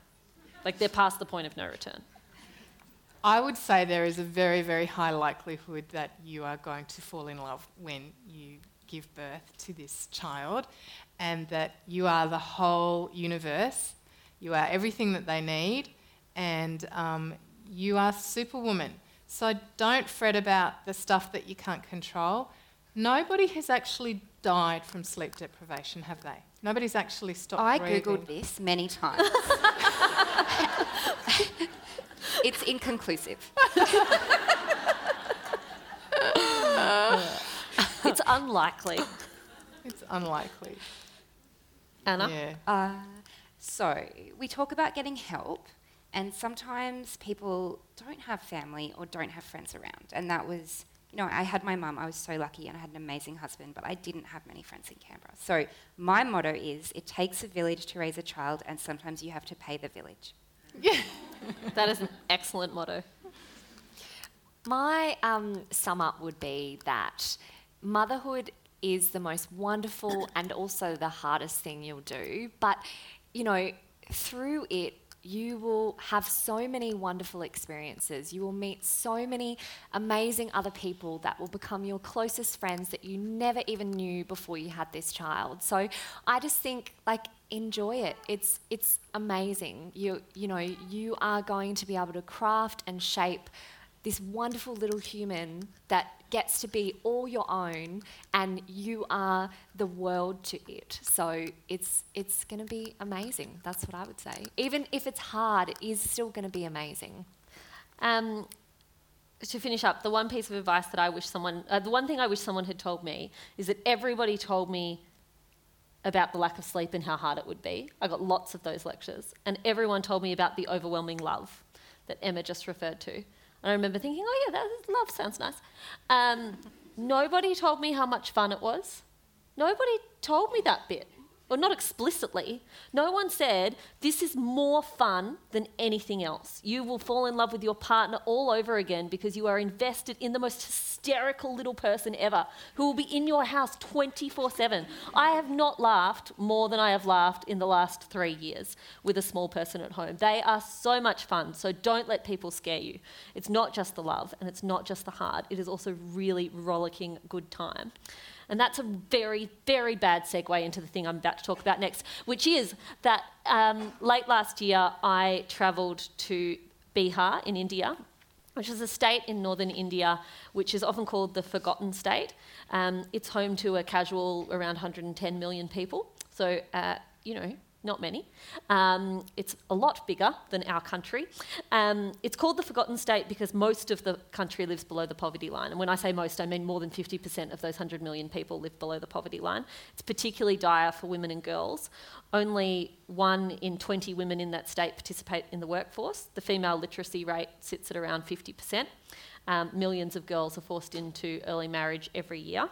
like they're past the point of no return? I would say there is a very, very high likelihood that you are going to fall in love when you give birth to this child, and that you are the whole universe. You are everything that they need, and um, you are superwoman. So don't fret about the stuff that you can't control. Nobody has actually died from sleep deprivation, have they? Nobody's actually stopped I breathing. googled this many times. it's inconclusive. It's unlikely. It's unlikely. Anna? Yeah. Uh, so we talk about getting help, and sometimes people don't have family or don't have friends around. And that was, you know, I had my mum. I was so lucky, and I had an amazing husband, but I didn't have many friends in Canberra. So my motto is: it takes a village to raise a child, and sometimes you have to pay the village. That is an excellent motto. My um, sum up would be that motherhood is the most wonderful and also the hardest thing you'll do. But, you know, through it, you will have so many wonderful experiences. You will meet so many amazing other people that will become your closest friends that you never even knew before you had this child. So I just think like enjoy it. It's it's amazing. You you know, you are going to be able to craft and shape this wonderful little human that gets to be all your own and you are the world to it so it's it's going to be amazing that's what i would say even if it's hard it is still going to be amazing Um, to finish up, the one piece of advice that I wish someone, uh, the one thing I wish someone had told me is that everybody told me about the lack of sleep and how hard it would be. I got lots of those lectures, and everyone told me about the overwhelming love that Emma just referred to. And I remember thinking, oh yeah, that love sounds nice. Um, nobody told me how much fun it was. Nobody told me that bit. Or not explicitly. No one said, this is more fun than anything else. You will fall in love with your partner all over again because you are invested in the most hysterical little person ever who will be in your house 24 7. I have not laughed more than I have laughed in the last three years with a small person at home. They are so much fun, so don't let people scare you. It's not just the love and it's not just the hard, it is also really rollicking good time. And that's a very, very bad segue into the thing I'm about to talk about next, which is that um, late last year I travelled to Bihar in India, which is a state in northern India which is often called the forgotten state. Um, it's home to a casual around 110 million people. So, uh, you know, not many. Um, it's a lot bigger than our country. Um, it's called the Forgotten State because most of the country lives below the poverty line. And when I say most, I mean more than 50% of those 100 million people live below the poverty line. It's particularly dire for women and girls. Only one in 20 women in that state participate in the workforce. The female literacy rate sits at around 50%. Um, millions of girls are forced into early marriage every year.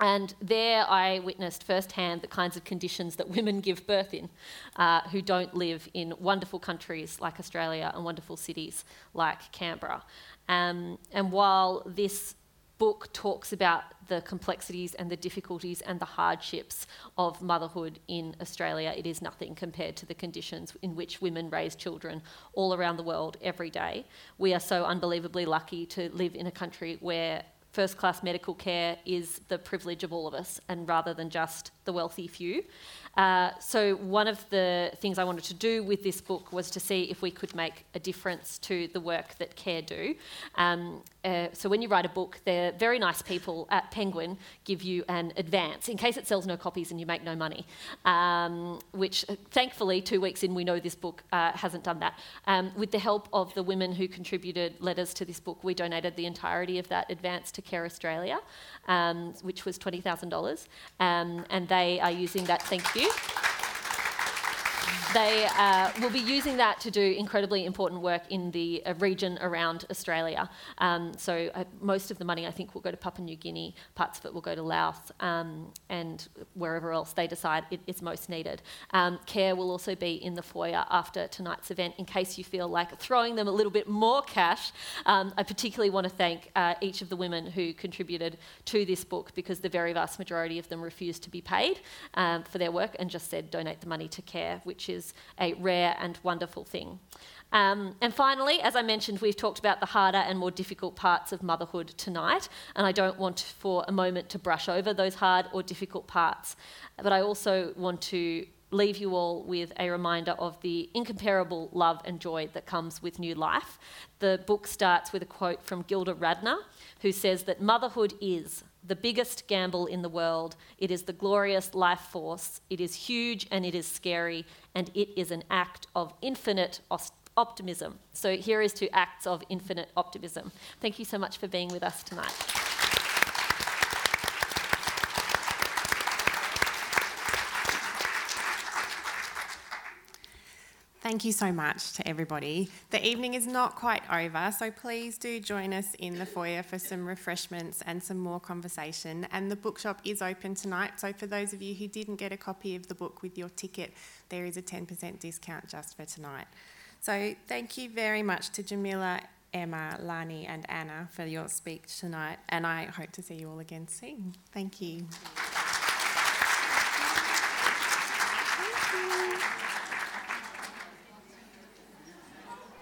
And there I witnessed firsthand the kinds of conditions that women give birth in uh, who don't live in wonderful countries like Australia and wonderful cities like Canberra. Um, and while this book talks about the complexities and the difficulties and the hardships of motherhood in Australia, it is nothing compared to the conditions in which women raise children all around the world every day. We are so unbelievably lucky to live in a country where first class medical care is the privilege of all of us and rather than just the wealthy few. Uh, so, one of the things I wanted to do with this book was to see if we could make a difference to the work that CARE do. Um, uh, so, when you write a book, the very nice people at Penguin give you an advance in case it sells no copies and you make no money, um, which uh, thankfully, two weeks in, we know this book uh, hasn't done that. Um, with the help of the women who contributed letters to this book, we donated the entirety of that advance to Care Australia, um, which was $20,000. Um, and they are using that, thank you. They uh, will be using that to do incredibly important work in the uh, region around Australia. Um, so, uh, most of the money I think will go to Papua New Guinea, parts of it will go to Laos, um, and wherever else they decide it is most needed. Um, CARE will also be in the foyer after tonight's event in case you feel like throwing them a little bit more cash. Um, I particularly want to thank uh, each of the women who contributed to this book because the very vast majority of them refused to be paid um, for their work and just said donate the money to CARE, which a rare and wonderful thing. Um, and finally, as I mentioned, we've talked about the harder and more difficult parts of motherhood tonight, and I don't want for a moment to brush over those hard or difficult parts, but I also want to leave you all with a reminder of the incomparable love and joy that comes with new life. The book starts with a quote from Gilda Radner, who says that motherhood is the biggest gamble in the world. It is the glorious life force. It is huge and it is scary, and it is an act of infinite optimism. So here is to acts of infinite optimism. Thank you so much for being with us tonight. Thank you so much to everybody. The evening is not quite over, so please do join us in the foyer for some refreshments and some more conversation. And the bookshop is open tonight, so for those of you who didn't get a copy of the book with your ticket, there is a 10% discount just for tonight. So thank you very much to Jamila, Emma, Lani, and Anna for your speech tonight, and I hope to see you all again soon. Thank you.